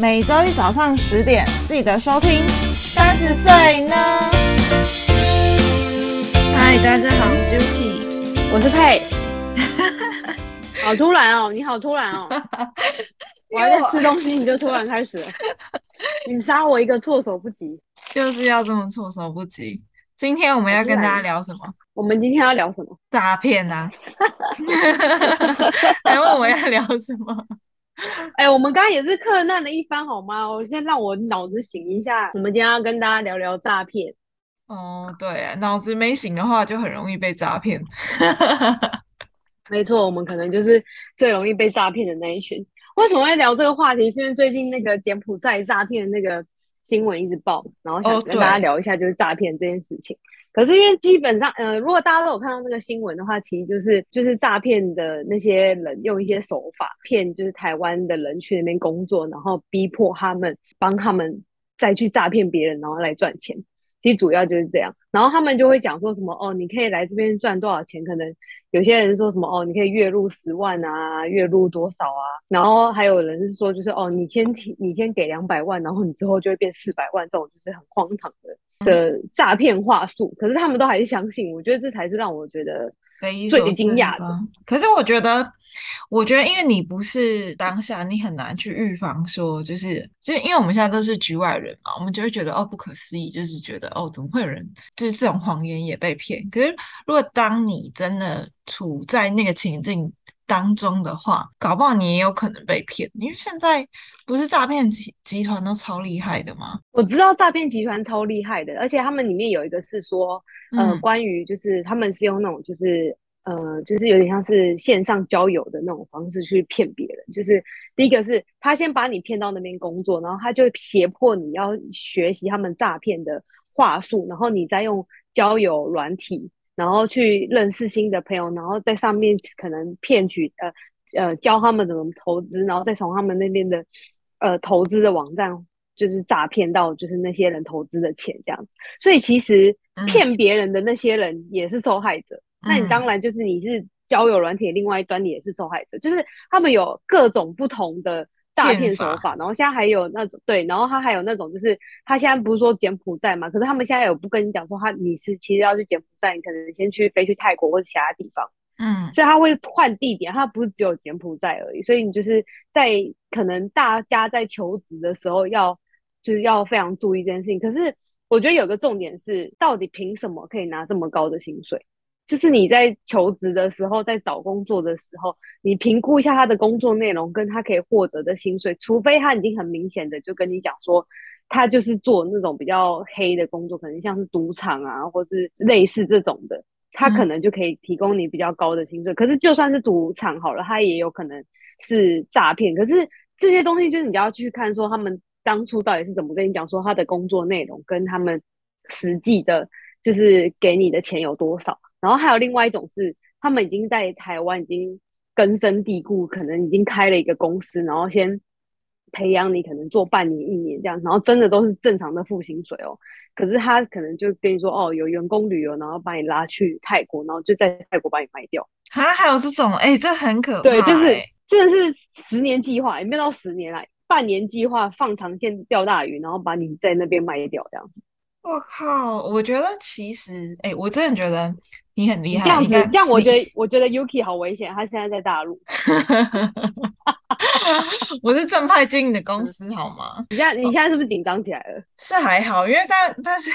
每周一早上十点记得收听。三十岁呢？嗨，大家好，我是 Yuki，我是佩。好突然哦，你好突然哦！我还在吃东西，你就突然开始了，你杀我一个措手不及，就是要这么措手不及。今天我们要跟大家聊什么？我们今天要聊什么？诈骗啊！还问我要聊什么？哎、欸，我们刚刚也是克难了一番，好吗？我先让我脑子醒一下。我们今天要跟大家聊聊诈骗。哦，对啊，脑子没醒的话，就很容易被诈骗。没错，我们可能就是最容易被诈骗的那一群。为什么会聊这个话题？是因为最近那个柬埔寨诈骗的那个新闻一直爆，然后想跟大家聊一下，就是诈骗这件事情。哦可是因为基本上，呃，如果大家都有看到那个新闻的话，其实就是就是诈骗的那些人用一些手法骗，就是台湾的人去那边工作，然后逼迫他们帮他们再去诈骗别人，然后来赚钱。其实主要就是这样，然后他们就会讲说什么哦，你可以来这边赚多少钱？可能有些人说什么哦，你可以月入十万啊，月入多少啊？然后还有人是说就是哦，你先提，你先给两百万，然后你之后就会变四百万，这种就是很荒唐的。的诈骗话术，可是他们都还是相信，我觉得这才是让我觉得最惊讶的。可是我觉得，我觉得因为你不是当下，你很难去预防说，就是就是因为我们现在都是局外人嘛，我们就会觉得哦，不可思议，就是觉得哦，怎么会有人就是这种谎言也被骗？可是如果当你真的处在那个情境，当中的话，搞不好你也有可能被骗，因为现在不是诈骗集集团都超厉害的吗？我知道诈骗集团超厉害的，而且他们里面有一个是说，呃，嗯、关于就是他们是用那种就是呃，就是有点像是线上交友的那种方式去骗别人。就是第一个是他先把你骗到那边工作，然后他就胁迫你要学习他们诈骗的话术，然后你再用交友软体。然后去认识新的朋友，然后在上面可能骗取呃呃教他们怎么投资，然后再从他们那边的呃投资的网站就是诈骗到就是那些人投资的钱这样子。所以其实骗别人的那些人也是受害者。嗯、那你当然就是你是交友软体另外一端，你也是受害者。就是他们有各种不同的。诈骗手法，然后现在还有那种对，然后他还有那种就是他现在不是说柬埔寨嘛，可是他们现在有不跟你讲说他你是其实要去柬埔寨，你可能先去飞去泰国或者其他地方，嗯，所以他会换地点，他不是只有柬埔寨而已，所以你就是在可能大家在求职的时候要就是要非常注意这件事情。可是我觉得有个重点是，到底凭什么可以拿这么高的薪水？就是你在求职的时候，在找工作的时候，你评估一下他的工作内容跟他可以获得的薪水，除非他已经很明显的就跟你讲说，他就是做那种比较黑的工作，可能像是赌场啊，或是类似这种的，他可能就可以提供你比较高的薪水。嗯、可是就算是赌场好了，他也有可能是诈骗。可是这些东西就是你要去看说他们当初到底是怎么跟你讲说他的工作内容跟他们实际的，就是给你的钱有多少。然后还有另外一种是，他们已经在台湾已经根深蒂固，可能已经开了一个公司，然后先培养你，可能做半年、一年这样，然后真的都是正常的付薪水哦。可是他可能就跟你说，哦，有员工旅游，然后把你拉去泰国，然后就在泰国把你卖掉。啊，还有这种，哎、欸，这很可怕。对，就是真的是十年计划，也没到十年来，半年计划放长线钓大鱼，然后把你在那边卖掉这样。我靠，我觉得其实，哎、欸，我真的觉得。你很厉害，这样子，这样我觉得，我觉得 Yuki 好危险，他现在在大陆。我是正派经营的公司，好吗？你现在，你现在是不是紧张起来了？是还好，因为但但是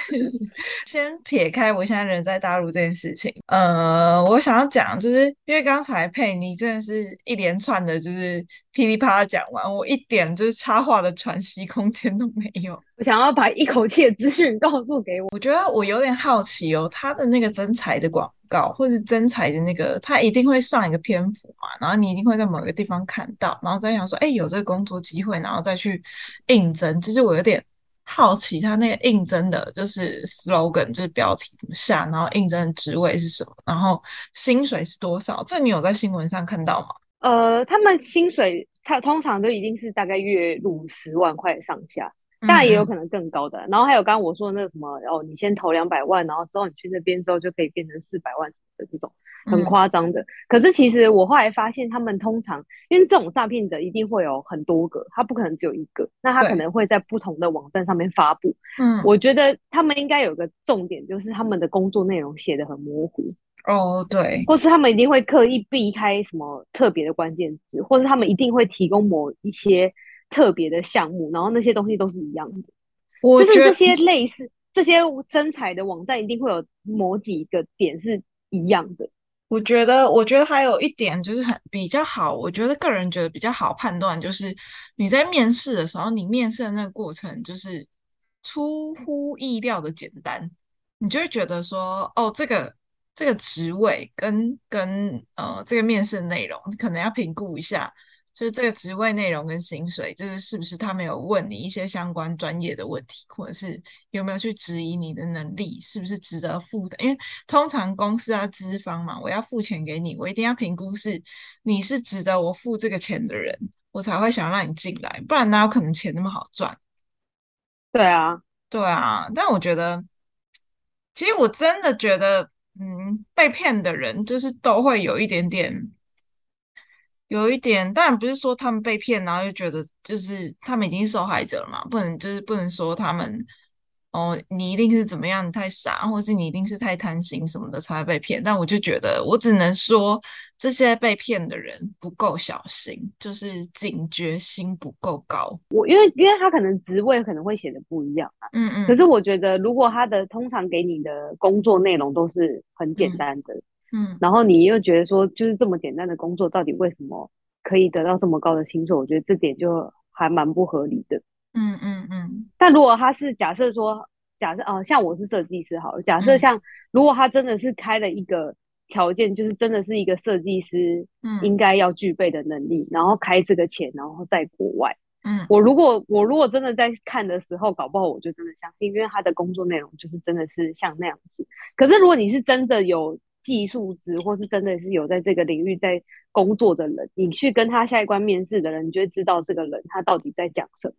先撇开我现在人在大陆这件事情，呃，我想要讲，就是因为刚才佩妮真的是一连串的，就是噼里啪啦讲完，我一点就是插话的喘息空间都没有。我想要把一口气的资讯告诉给我。我觉得我有点好奇哦，他的那个征才的广。告或者是征才的那个，他一定会上一个篇幅嘛，然后你一定会在某个地方看到，然后再想说，哎，有这个工作机会，然后再去应征。其实我有点好奇，他那个应征的就是 slogan，就是标题怎么下，然后应征的职位是什么，然后薪水是多少？这你有在新闻上看到吗？呃，他们薪水他通常都一定是大概月入十万块上下。当然也有可能更高的。嗯、然后还有刚刚我说的那个什么哦，你先投两百万，然后之后你去那边之后就可以变成四百万的这种很夸张的。嗯、可是其实我后来发现，他们通常因为这种诈骗者一定会有很多个，他不可能只有一个，那他可能会在不同的网站上面发布。嗯，我觉得他们应该有个重点，就是他们的工作内容写得很模糊。哦，对，或是他们一定会刻意避开什么特别的关键词，或是他们一定会提供某一些特别的项目，然后那些东西都是一样的。我觉得就是这些类似这些真彩的网站，一定会有某几个点是一样的。我觉得，我觉得还有一点就是很比较好，我觉得个人觉得比较好判断，就是你在面试的时候，你面试的那个过程就是出乎意料的简单，你就会觉得说，哦，这个。这个职位跟跟呃这个面试内容，可能要评估一下，就是这个职位内容跟薪水，就是是不是他没有问你一些相关专业的问题，或者是有没有去质疑你的能力是不是值得付的？因为通常公司啊资方嘛，我要付钱给你，我一定要评估是你是值得我付这个钱的人，我才会想让你进来，不然哪有可能钱那么好赚？对啊，对啊，但我觉得，其实我真的觉得。被骗的人就是都会有一点点，有一点，当然不是说他们被骗，然后又觉得就是他们已经受害者了嘛，不能就是不能说他们。哦，你一定是怎么样？你太傻，或是你一定是太贪心什么的才会被骗。但我就觉得，我只能说这些被骗的人不够小心，就是警觉心不够高。我因为因为他可能职位可能会写的不一样啊，嗯嗯。可是我觉得，如果他的通常给你的工作内容都是很简单的，嗯，嗯然后你又觉得说，就是这么简单的工作，到底为什么可以得到这么高的薪水？我觉得这点就还蛮不合理的。嗯嗯嗯，但如果他是假设说，假设哦、呃，像我是设计师好了，假设像如果他真的是开了一个条件，嗯、就是真的是一个设计师，嗯，应该要具备的能力，嗯、然后开这个钱，然后在国外，嗯，我如果我如果真的在看的时候，搞不好我就真的相信，因为他的工作内容就是真的是像那样子。可是如果你是真的有技术值，或是真的是有在这个领域在工作的人，你去跟他下一关面试的人，你就会知道这个人他到底在讲什么。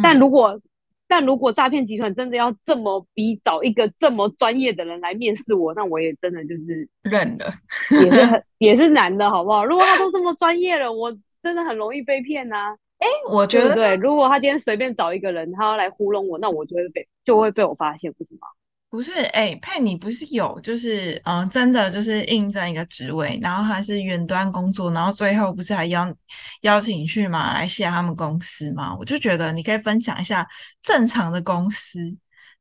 但如果，嗯、但如果诈骗集团真的要这么逼找一个这么专业的人来面试我，那我也真的就是认了，也是很 也是难的，好不好？如果他都这么专业了，我真的很容易被骗呐、啊。哎、欸，我觉得对，对，如果他今天随便找一个人，他要来糊弄我，那我就会被就会被我发现，不是吗？不是，哎、欸，佩你不是有就是嗯，真的就是应征一个职位，然后还是远端工作，然后最后不是还邀邀请你去马来西亚他们公司吗？我就觉得你可以分享一下正常的公司，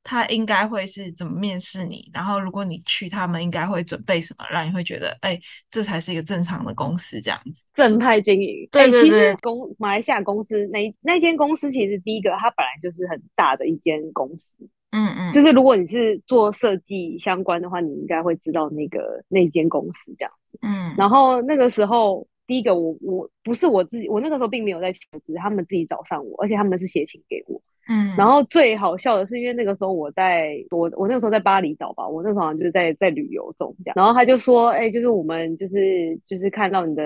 他应该会是怎么面试你，然后如果你去，他们应该会准备什么，让你会觉得哎、欸，这才是一个正常的公司这样子。正派经营，对，对，对，其实公马来西亚公司那那间公司其实第一个，它本来就是很大的一间公司。嗯嗯，就是如果你是做设计相关的话，你应该会知道那个那间公司这样子。嗯，然后那个时候，第一个我我不是我自己，我那个时候并没有在求职，他们自己找上我，而且他们是写信给我。嗯，然后最好笑的是，因为那个时候我在我我那个时候在巴厘岛吧，我那时候好像就是在在旅游中这样，然后他就说，哎、欸，就是我们就是就是看到你的。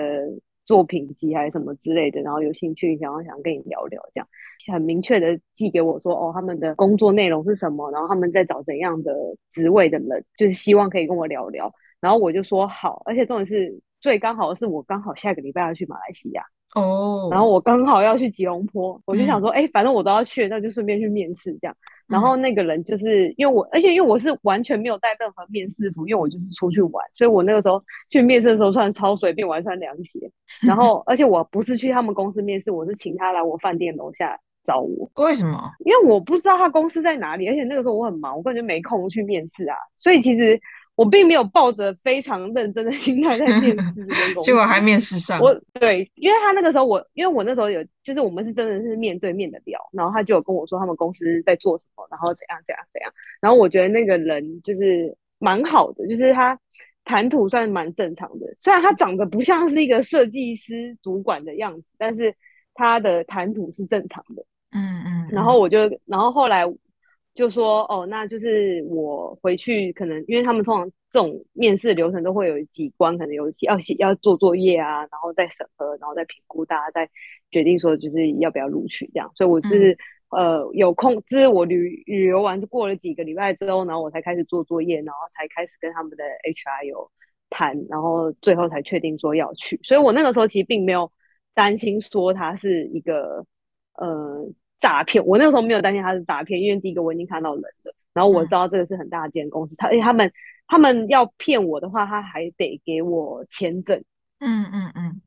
作品集还是什么之类的，然后有兴趣想要想跟你聊聊，这样很明确的寄给我说，哦，他们的工作内容是什么，然后他们在找怎样的职位的人，就是希望可以跟我聊聊，然后我就说好，而且重点是最刚好的是我刚好下个礼拜要去马来西亚。哦，oh. 然后我刚好要去吉隆坡，我就想说，哎、嗯，反正我都要去，那就顺便去面试这样。然后那个人就是因为我，而且因为我是完全没有带任何面试服，因为我就是出去玩，所以我那个时候去面试的时候穿超随便，我还穿凉鞋。然后，而且我不是去他们公司面试，我是请他来我饭店楼下找我。为什么？因为我不知道他公司在哪里，而且那个时候我很忙，我根本就没空去面试啊。所以其实。我并没有抱着非常认真的心态在面试 结果还面试上。我对，因为他那个时候我，因为我那时候有，就是我们是真的是面对面的聊，然后他就有跟我说他们公司在做什么，然后怎样怎样怎样。然后我觉得那个人就是蛮好的，就是他谈吐算是蛮正常的，虽然他长得不像是一个设计师主管的样子，但是他的谈吐是正常的。嗯嗯。然后我就，然后后来。就说哦，那就是我回去可能，因为他们通常这种面试流程都会有几关，可能有要写要做作业啊，然后再审核，然后再评估，大家再决定说就是要不要录取这样。所以我是呃有空，就是我旅旅游完就过了几个礼拜之后，然后我才开始做作业，然后才开始跟他们的 HR 有谈，然后最后才确定说要去。所以我那个时候其实并没有担心说他是一个呃诈骗，我那个时候没有担心他是诈骗，因为第一个我已经看到人了，然后我知道这个是很大间公司，他而且他们他们要骗我的话，他还得给我签证。嗯嗯嗯，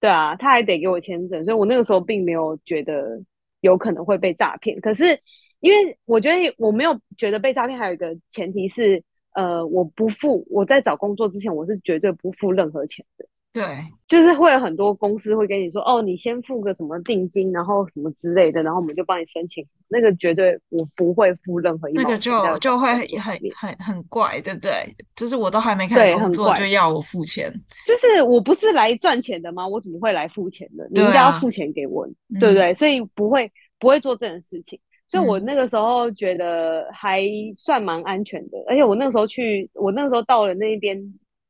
对啊，他还得给我签证，所以我那个时候并没有觉得有可能会被诈骗。可是因为我觉得我没有觉得被诈骗，还有一个前提是，呃，我不付，我在找工作之前，我是绝对不付任何钱的。对，就是会有很多公司会跟你说，哦，你先付个什么定金，然后什么之类的，然后我们就帮你申请。那个绝对我不会付任何一毛。那个就就会很很很怪，对不对？就是我都还没开始工作就要我付钱，就是我不是来赚钱的吗？我怎么会来付钱的？你应该要付钱给我，对，不对？所以不会不会做这种事情。所以我那个时候觉得还算蛮安全的，嗯、而且我那个时候去，我那个时候到了那边。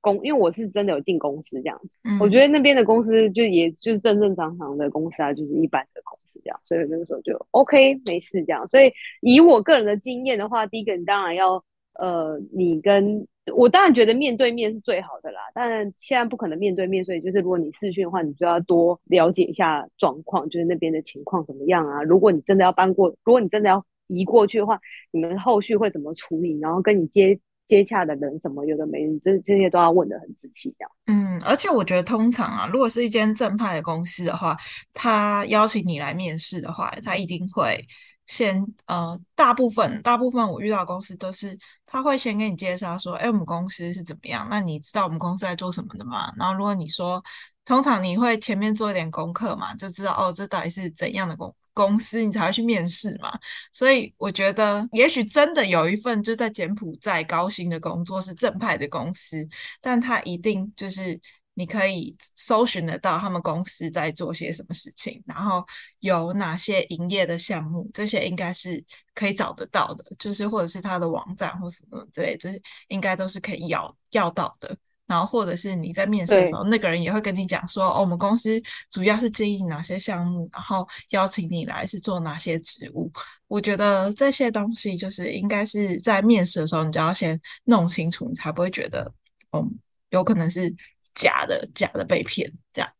公，因为我是真的有进公司这样，嗯，我觉得那边的公司就也就是正正常常的公司啊，就是一般的公司这样，所以那个时候就 OK 没事这样。所以以我个人的经验的话，第一个你当然要呃，你跟我当然觉得面对面是最好的啦，但现在不可能面对面，所以就是如果你视讯的话，你就要多了解一下状况，就是那边的情况怎么样啊？如果你真的要搬过，如果你真的要移过去的话，你们后续会怎么处理？然后跟你接。接洽的人什么有的没的，这这些都要问得很仔细，的。嗯，而且我觉得通常啊，如果是一间正派的公司的话，他邀请你来面试的话，他一定会先呃，大部分大部分我遇到公司都是他会先给你介绍说，哎，我们公司是怎么样？那你知道我们公司在做什么的吗？然后如果你说，通常你会前面做一点功课嘛，就知道哦，这到底是怎样的工公司，你才会去面试嘛。所以我觉得，也许真的有一份就在柬埔寨高薪的工作是正派的公司，但它一定就是你可以搜寻得到他们公司在做些什么事情，然后有哪些营业的项目，这些应该是可以找得到的，就是或者是他的网站或什么之类，这应该都是可以要要到的。然后，或者是你在面试的时候，那个人也会跟你讲说，哦，我们公司主要是经营哪些项目，然后邀请你来是做哪些职务。我觉得这些东西就是应该是在面试的时候，你就要先弄清楚，你才不会觉得，嗯，有可能是假的，假的被骗这样。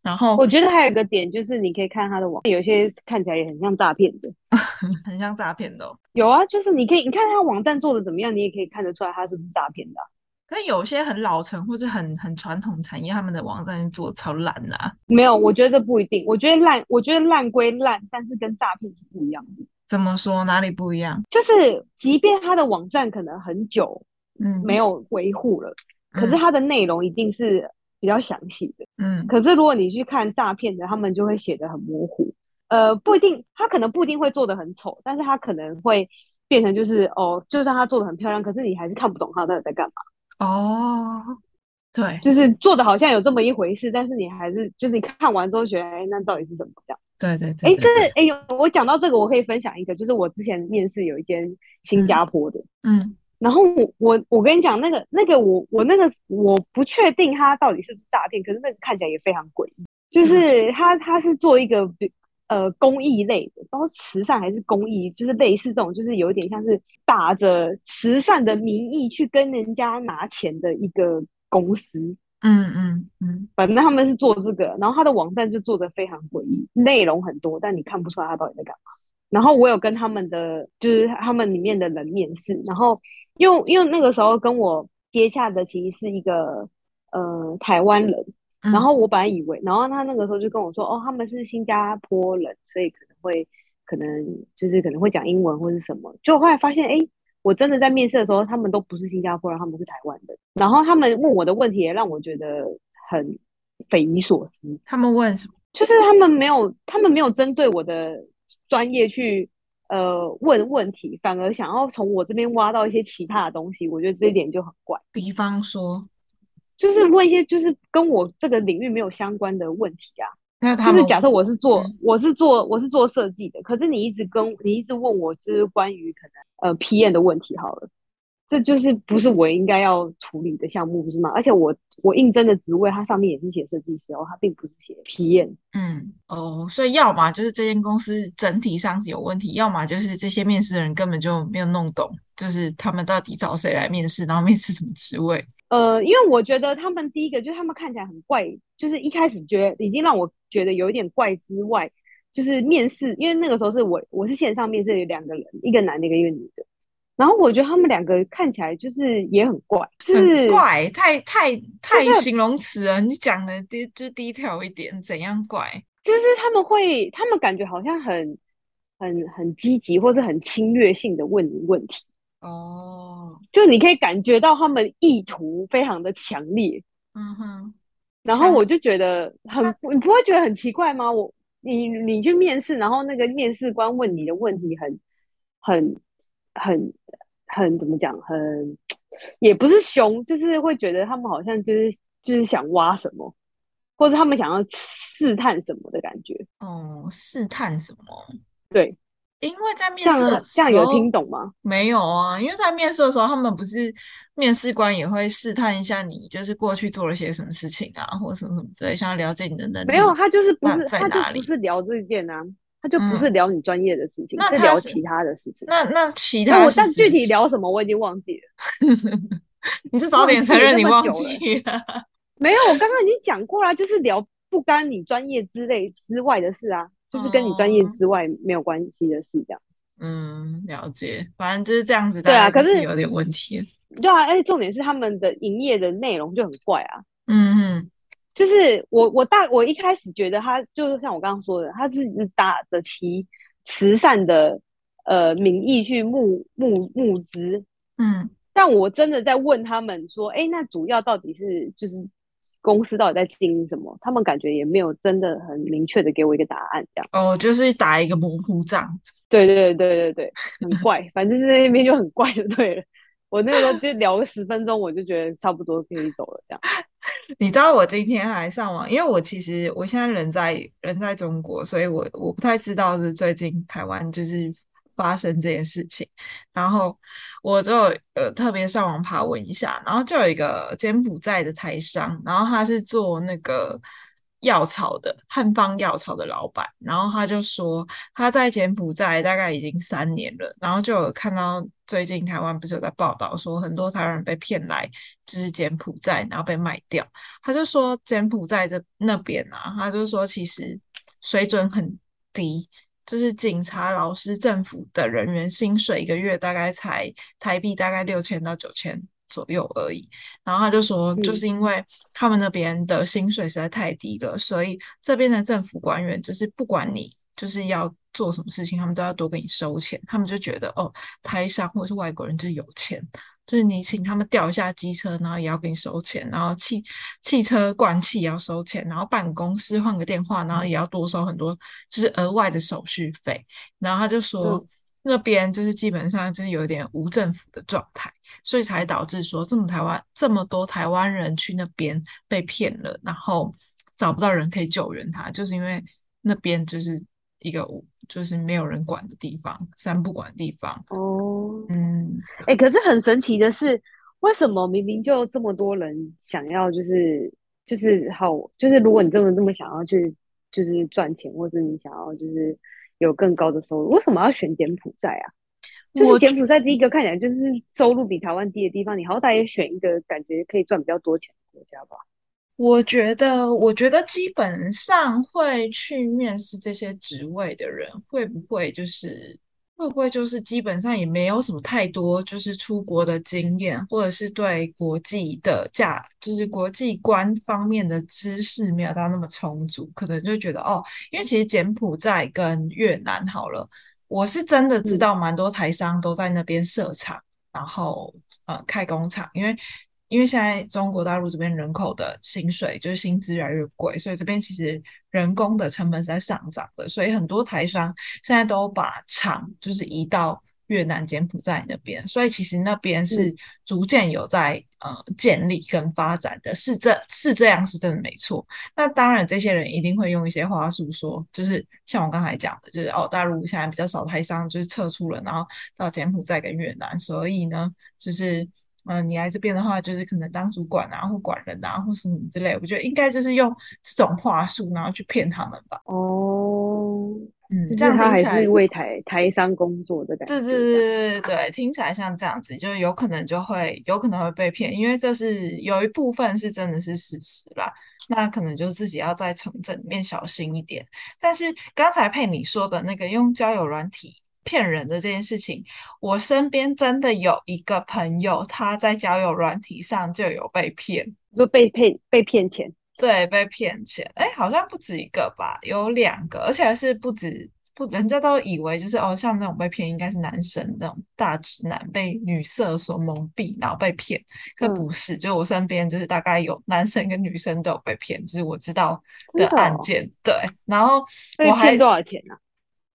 然后，我觉得还有一个点就是，你可以看他的网，有些看起来也很像诈骗的，很像诈骗的哦。有啊，就是你可以，你看他网站做的怎么样，你也可以看得出来他是不是诈骗的啊。可有些很老成或是很很传统产业，他们的网站做超烂的啊。没有，我觉得这不一定。我觉得烂，我觉得烂归烂，但是跟诈骗是不一样的。怎么说？哪里不一样？就是即便他的网站可能很久，嗯，没有维护了，嗯，可是它的内容一定是比较详细的，嗯。可是如果你去看诈骗的，他们就会写得很模糊。呃，不一定，他可能不一定会做得很丑，但是他可能会变成就是哦，就算他做的很漂亮，可是你还是看不懂他到底在干嘛。哦，对，就是做的好像有这么一回事，但是你还是就是你看完之后觉得，哎，那到底是怎么样？对对？对，哎，这哎，我讲到这个，我可以分享一个，就是我之前面试有一间新加坡的，嗯，嗯然后我我我跟你讲，那个那个我我那个我不确定他到底是不是诈骗，可是那个看起来也非常诡异，就是他他是做一个。呃，公益类的，包括慈善还是公益，就是类似这种，就是有一点像是打着慈善的名义去跟人家拿钱的一个公司。嗯嗯嗯，反正他们是做这个，然后他的网站就做的非常诡异，内容很多，但你看不出来他到底在干嘛。然后我有跟他们的，就是他们里面的人面试，然后因为因为那个时候跟我接洽的其实是一个呃台湾人。然后我本来以为，然后他那个时候就跟我说，哦，他们是新加坡人，所以可能会，可能就是可能会讲英文或是什么。就后来发现，哎，我真的在面试的时候，他们都不是新加坡人，他们是台湾的。然后他们问我的问题也让我觉得很匪夷所思。他们问什么？就是他们没有，他们没有针对我的专业去呃问问题，反而想要从我这边挖到一些其他的东西。我觉得这一点就很怪。比方说。就是问一些就是跟我这个领域没有相关的问题啊。那他就是假设我是做、嗯、我是做我是做设计的，可是你一直跟你一直问我就是关于可能呃 PM 的问题好了，这就是不是我应该要处理的项目，不是吗？而且我我应征的职位，它上面也是写设计师哦，它并不是写 PM。嗯，哦，所以要么就是这间公司整体上是有问题，要么就是这些面试的人根本就没有弄懂，就是他们到底找谁来面试，然后面试什么职位。呃，因为我觉得他们第一个就是他们看起来很怪，就是一开始觉得已经让我觉得有一点怪之外，就是面试，因为那个时候是我我是线上面试有两个人，一个男的，一个女的。然后我觉得他们两个看起来就是也很怪，就是很怪，太太太形容词了。你讲的低就低调一点，怎样怪？就是他们会，他们感觉好像很很很积极，或者很侵略性的问你问题。哦，就你可以感觉到他们意图非常的强烈。嗯哼。然后我就觉得很，你不会觉得很奇怪吗？我你你去面试，然后那个面试官问你的问题很很。很很怎么讲？很也不是凶，就是会觉得他们好像就是就是想挖什么，或者他们想要试探什么的感觉。哦，试探什么？对，因为在面试的时候，这样有听懂吗？没有啊，因为在面试的时候，他们不是面试官也会试探一下你，就是过去做了些什么事情啊，或者什么什么之类，想要了解你的能力。没有，他就是不是在哪里？他就不是聊这件啊。他就不是聊你专业的事情，嗯、是聊其他的事情。那那其他的事情，但具体聊什么我已经忘记了。你是早点承认你忘记了？没有，我刚刚已经讲过了，就是聊不干你专业之类之外的事啊，就是跟你专业之外没有关系的事，这样。嗯，了解。反正就是这样子。对啊，可是有点问题。对啊，而且重点是他们的营业的内容就很怪啊。嗯嗯。就是我，我大我一开始觉得他就是像我刚刚说的，他是打着其慈善的呃名义去募募募资，嗯，但我真的在问他们说，哎，那主要到底是就是公司到底在经营什么？他们感觉也没有真的很明确的给我一个答案，这样哦，就是打一个模糊仗，对对对对对，很怪，反正是那边就很怪就对了。我那时候就聊个十分钟，我就觉得差不多可以走了，这样。你知道我今天还上网，因为我其实我现在人在人在中国，所以我我不太知道是最近台湾就是发生这件事情，然后我就呃特别上网爬文一下，然后就有一个柬埔寨的台商，然后他是做那个。药草的汉方药草的老板，然后他就说他在柬埔寨大概已经三年了，然后就有看到最近台湾不是有在报道说很多台湾人被骗来就是柬埔寨，然后被卖掉。他就说柬埔寨这那边啊，他就说其实水准很低，就是警察、老师、政府的人员薪水一个月大概才台币大概六千到九千。左右而已，然后他就说，就是因为他们那边的薪水实在太低了，嗯、所以这边的政府官员就是不管你就是要做什么事情，他们都要多给你收钱。他们就觉得哦，台商或者是外国人就是有钱，就是你请他们调一下机车，然后也要给你收钱，然后汽汽车灌气也要收钱，然后办公室换个电话，然后也要多收很多，就是额外的手续费。然后他就说。嗯那边就是基本上就是有点无政府的状态，所以才导致说这么台湾这么多台湾人去那边被骗了，然后找不到人可以救援他，就是因为那边就是一个就是没有人管的地方，三不管的地方。哦，嗯，哎、欸，可是很神奇的是，为什么明明就这么多人想要，就是就是好，就是如果你这么这么想要去就是赚钱，或者你想要就是。有更高的收入，为什么要选柬埔寨啊？就是柬埔寨第一个看起来就是收入比台湾低的地方，你好歹也选一个感觉可以赚比较多钱的国家吧？我觉得，我觉得基本上会去面试这些职位的人，会不会就是？会不会就是基本上也没有什么太多就是出国的经验，或者是对国际的价，就是国际观方面的知识没有到那么充足，可能就觉得哦，因为其实柬埔寨跟越南好了，我是真的知道蛮多台商都在那边设厂，然后呃开工厂，因为。因为现在中国大陆这边人口的薪水就是薪资越来越贵，所以这边其实人工的成本是在上涨的，所以很多台商现在都把厂就是移到越南、柬埔寨那边，所以其实那边是逐渐有在、嗯、呃建立跟发展的，是这是这样，是真的没错。那当然，这些人一定会用一些话术说，就是像我刚才讲的，就是哦，大陆现在比较少台商，就是撤出了，然后到柬埔寨跟越南，所以呢，就是嗯、呃，你来这边的话，就是可能当主管啊，或管人啊，或什么之类，我觉得应该就是用这种话术，然后去骗他们吧。哦。嗯，这样他还是为台台商工作的感觉。对对对对对，听起来像这样子，就是有可能就会有可能会被骗，因为这是有一部分是真的是事实啦。那可能就自己要在从这里面小心一点。但是刚才佩你说的那个用交友软体骗人的这件事情，我身边真的有一个朋友，他在交友软体上就有被骗，就被骗被骗钱。对，被骗钱，哎，好像不止一个吧，有两个，而且还是不止不，人家都以为就是哦，像那种被骗应该是男生那种大直男被女色所蒙蔽，然后被骗，可不是，嗯、就我身边就是大概有男生跟女生都有被骗，就是我知道的案件，哦、对，然后我还骗多少钱呢、啊？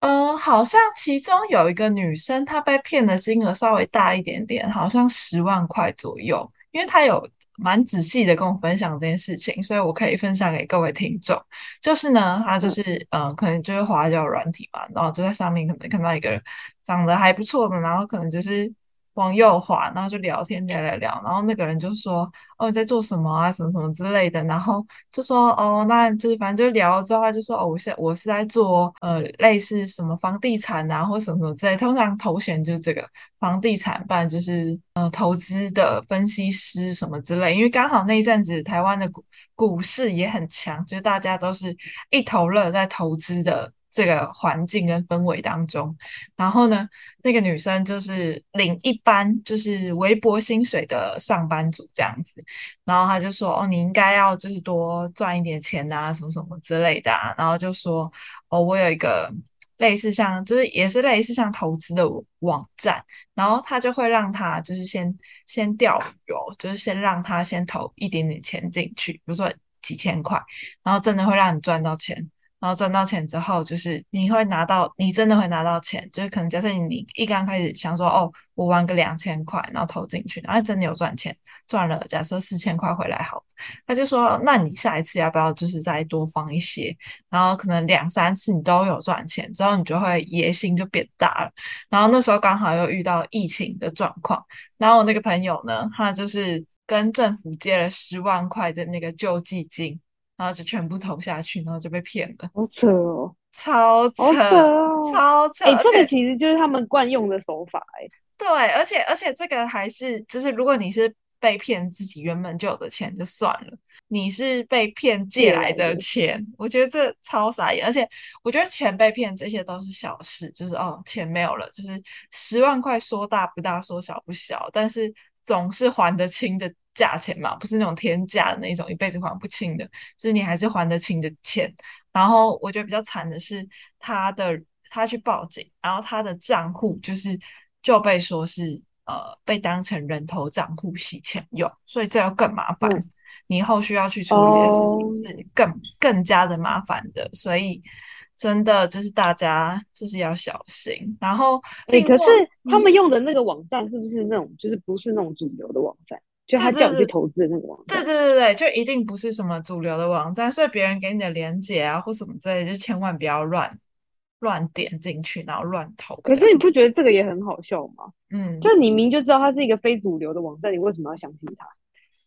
嗯、呃，好像其中有一个女生，她被骗的金额稍微大一点点，好像十万块左右，因为她有。蛮仔细的跟我分享这件事情，所以我可以分享给各位听众。就是呢，他就是嗯、呃，可能就是滑交软体嘛，然后就在上面可能看到一个长得还不错的，然后可能就是。往右滑，然后就聊天聊聊聊，然后那个人就说：“哦，你在做什么啊？什么什么之类的。”然后就说：“哦，那就是反正就聊了之后，他就说：‘哦，我现我是在做呃类似什么房地产啊，或什么什么之类。’通常头衔就是这个房地产，办就是呃投资的分析师什么之类。因为刚好那一阵子台湾的股股市也很强，就是大家都是一头热在投资的。”这个环境跟氛围当中，然后呢，那个女生就是领一般就是微薄薪水的上班族这样子，然后他就说：“哦，你应该要就是多赚一点钱啊，什么什么之类的啊。”然后就说：“哦，我有一个类似像就是也是类似像投资的网站，然后他就会让他就是先先钓鱼哦，就是先让他先投一点点钱进去，比如说几千块，然后真的会让你赚到钱。”然后赚到钱之后，就是你会拿到，你真的会拿到钱，就是可能假设你一刚开始想说，哦，我玩个两千块，然后投进去，然后真的有赚钱，赚了假设四千块回来好，他就说，那你下一次要不要就是再多放一些？然后可能两三次你都有赚钱，之后你就会野心就变大了。然后那时候刚好又遇到疫情的状况，然后我那个朋友呢，他就是跟政府借了十万块的那个救济金。然后就全部投下去，然后就被骗了。好扯哦，超扯，超扯！哎，这个其实就是他们惯用的手法哎。对，而且而且这个还是就是，如果你是被骗自己原本就有的钱就算了，你是被骗借来的钱，我觉得这超傻眼。而且我觉得钱被骗这些都是小事，就是哦，钱没有了，就是十万块说大不大，说小不小，但是总是还得清的。价钱嘛，不是那种天价的那种，一辈子还不清的，就是你还是还得清的钱。然后我觉得比较惨的是，他的他去报警，然后他的账户就是就被说是呃被当成人头账户洗钱用，所以这要更麻烦。嗯、你后续要去处理的事情是更、哦、更加的麻烦的，所以真的就是大家就是要小心。然后，哎、欸，可是他们用的那个网站是不是那种、嗯、就是不是那种主流的网站？就他叫你去投资的那个网站，对对对对，就一定不是什么主流的网站，所以别人给你的连接啊或什么之类的，就千万不要乱乱点进去，然后乱投。可是你不觉得这个也很好笑吗？嗯，就你明就知道它是一个非主流的网站，你为什么要相信它？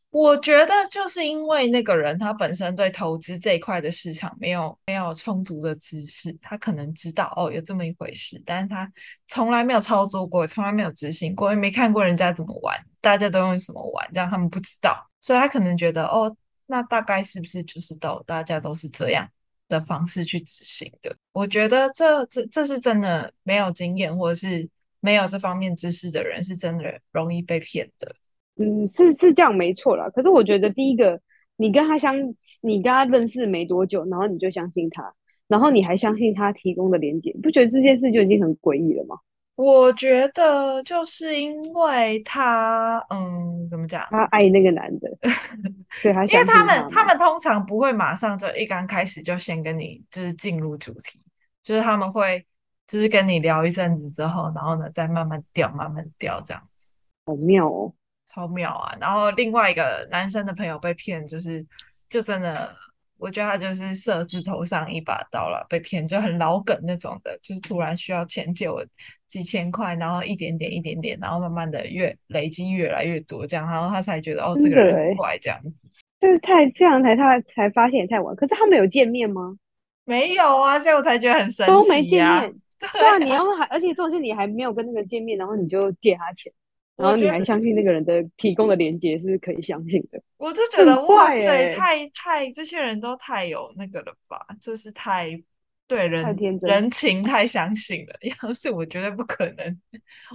我觉得就是因为那个人他本身对投资这一块的市场没有没有充足的知识，他可能知道哦有这么一回事，但是他从来没有操作过，从来没有执行过，也没看过人家怎么玩，大家都用什么玩，这样他们不知道，所以他可能觉得哦，那大概是不是就是都大家都是这样的方式去执行的？我觉得这这这是真的没有经验或者是没有这方面知识的人，是真的容易被骗的。嗯，是是这样没错啦。可是我觉得第一个，你跟他相，你跟他认识没多久，然后你就相信他，然后你还相信他提供的连接，你不觉得这件事就已经很诡异了吗？我觉得就是因为他，嗯，怎么讲？他爱那个男的，所以他他。因为他们他们通常不会马上就一刚开始就先跟你就是进入主题，就是他们会就是跟你聊一阵子之后，然后呢再慢慢掉，慢慢掉这样子，好妙哦，超妙啊！然后另外一个男生的朋友被骗，就是就真的，我觉得他就是色字头上一把刀了，被骗就很老梗那种的，就是突然需要钱借我几千块，然后一点点一点点，然后慢慢的越累积越来越多这样，然后他才觉得哦，这个人很怪这样子。但是太这样才他才发现也太晚，可是他们有见面吗？没有啊，所以我才觉得很神奇、啊、都没见面。对啊，你要还，而且重点是你还没有跟那个见面，然后你就借他钱，然后你还相信那个人的提供的连接是可以相信的。我就觉得哇塞，太太这些人都太有那个了吧，就是太对人太天真人情太相信了。要是我绝对不可能，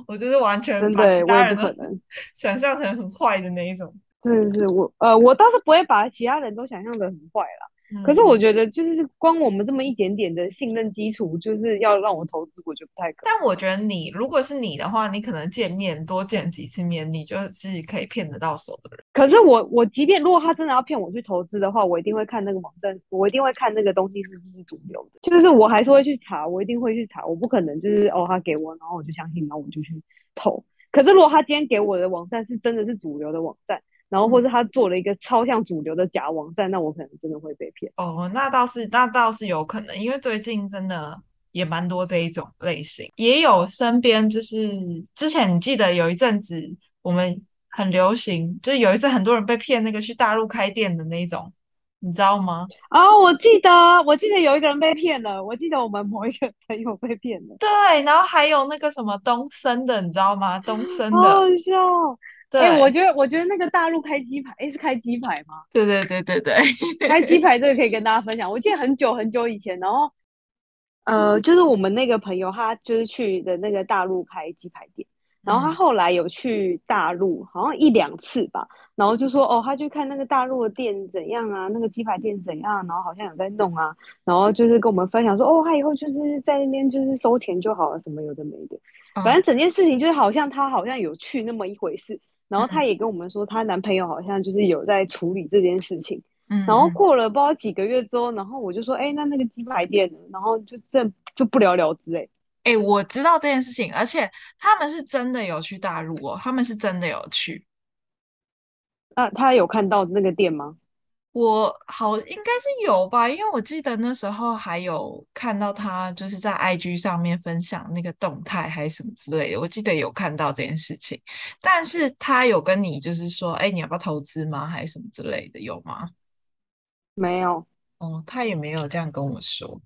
我就是完全把其他人都 想象成很坏的那一种。是是，我呃，我倒是不会把其他人都想象的很坏啦。可是我觉得，就是光我们这么一点点的信任基础，就是要让我投资，我觉得不太可能。但我觉得你如果是你的话，你可能见面多见几次面，你就是可以骗得到手的人。可是我我即便如果他真的要骗我去投资的话，我一定会看那个网站，我一定会看那个东西是不是主流的。就是我还是会去查，我一定会去查，我不可能就是哦他给我，然后我就相信，然后我就去投。可是如果他今天给我的网站是真的是主流的网站。然后，或者他做了一个超像主流的假网站，那我可能真的会被骗。哦，那倒是，那倒是有可能，因为最近真的也蛮多这一种类型，也有身边就是之前你记得有一阵子我们很流行，就是有一次很多人被骗那个去大陆开店的那一种，你知道吗？哦，我记得，我记得有一个人被骗了，我记得我们某一个朋友被骗了。对，然后还有那个什么东森的，你知道吗？东森的，好好笑。哎、欸，我觉得，我觉得那个大陆开鸡排，哎、欸，是开鸡排吗？对对对对对，开鸡排这个可以 跟大家分享。我记得很久很久以前，然后，呃，就是我们那个朋友，他就是去的那个大陆开鸡排店，然后他后来有去大陆，好像一两次吧，然后就说，哦，他去看那个大陆的店怎样啊，那个鸡排店怎样，然后好像有在弄啊，然后就是跟我们分享说，哦，他以后就是在那边就是收钱就好了，什么有的没的，反正整件事情就是好像他好像有去那么一回事。然后她也跟我们说，她男朋友好像就是有在处理这件事情。嗯，然后过了不知道几个月之后，然后我就说，哎，那那个鸡排店呢？然后就这就不了了之。哎，哎，我知道这件事情，而且他们是真的有去大陆哦，他们是真的有去。啊，他有看到那个店吗？我好应该是有吧，因为我记得那时候还有看到他就是在 IG 上面分享那个动态还是什么之类的，我记得有看到这件事情。但是他有跟你就是说，哎，你要不要投资吗？还是什么之类的，有吗？没有，哦，他也没有这样跟我说，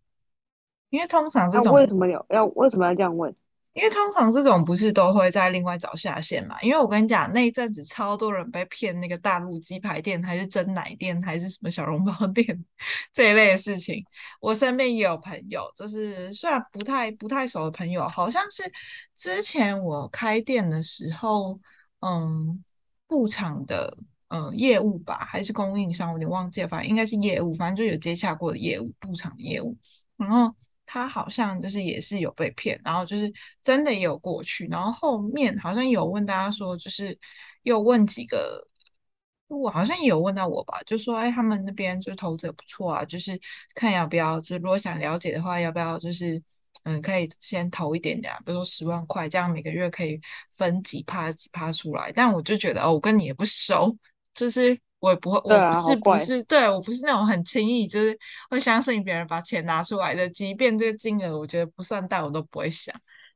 因为通常这种，啊，为什么有要为什么要这样问？因为通常这种不是都会在另外找下线嘛？因为我跟你讲，那一阵子超多人被骗，那个大陆鸡排店还是真奶店还是什么小笼包店 这一类的事情，我身边也有朋友，就是虽然不太不太熟的朋友，好像是之前我开店的时候，嗯，布厂的嗯业务吧，还是供应商，我有点忘记了，反正应该是业务，反正就有接洽过的业务，布厂的业务，然后。他好像就是也是有被骗，然后就是真的也有过去，然后后面好像有问大家说，就是又问几个，我好像也有问到我吧，就说哎，他们那边就投资也不错啊，就是看要不要，就是如果想了解的话，要不要就是嗯，可以先投一点点，比如说十万块，这样每个月可以分几趴几趴出来。但我就觉得哦，我跟你也不熟，就是。我也不会，我不是不是，对，我不是那种很轻易就是会相信别人把钱拿出来的，即便这个金额我觉得不算大，我都不会想。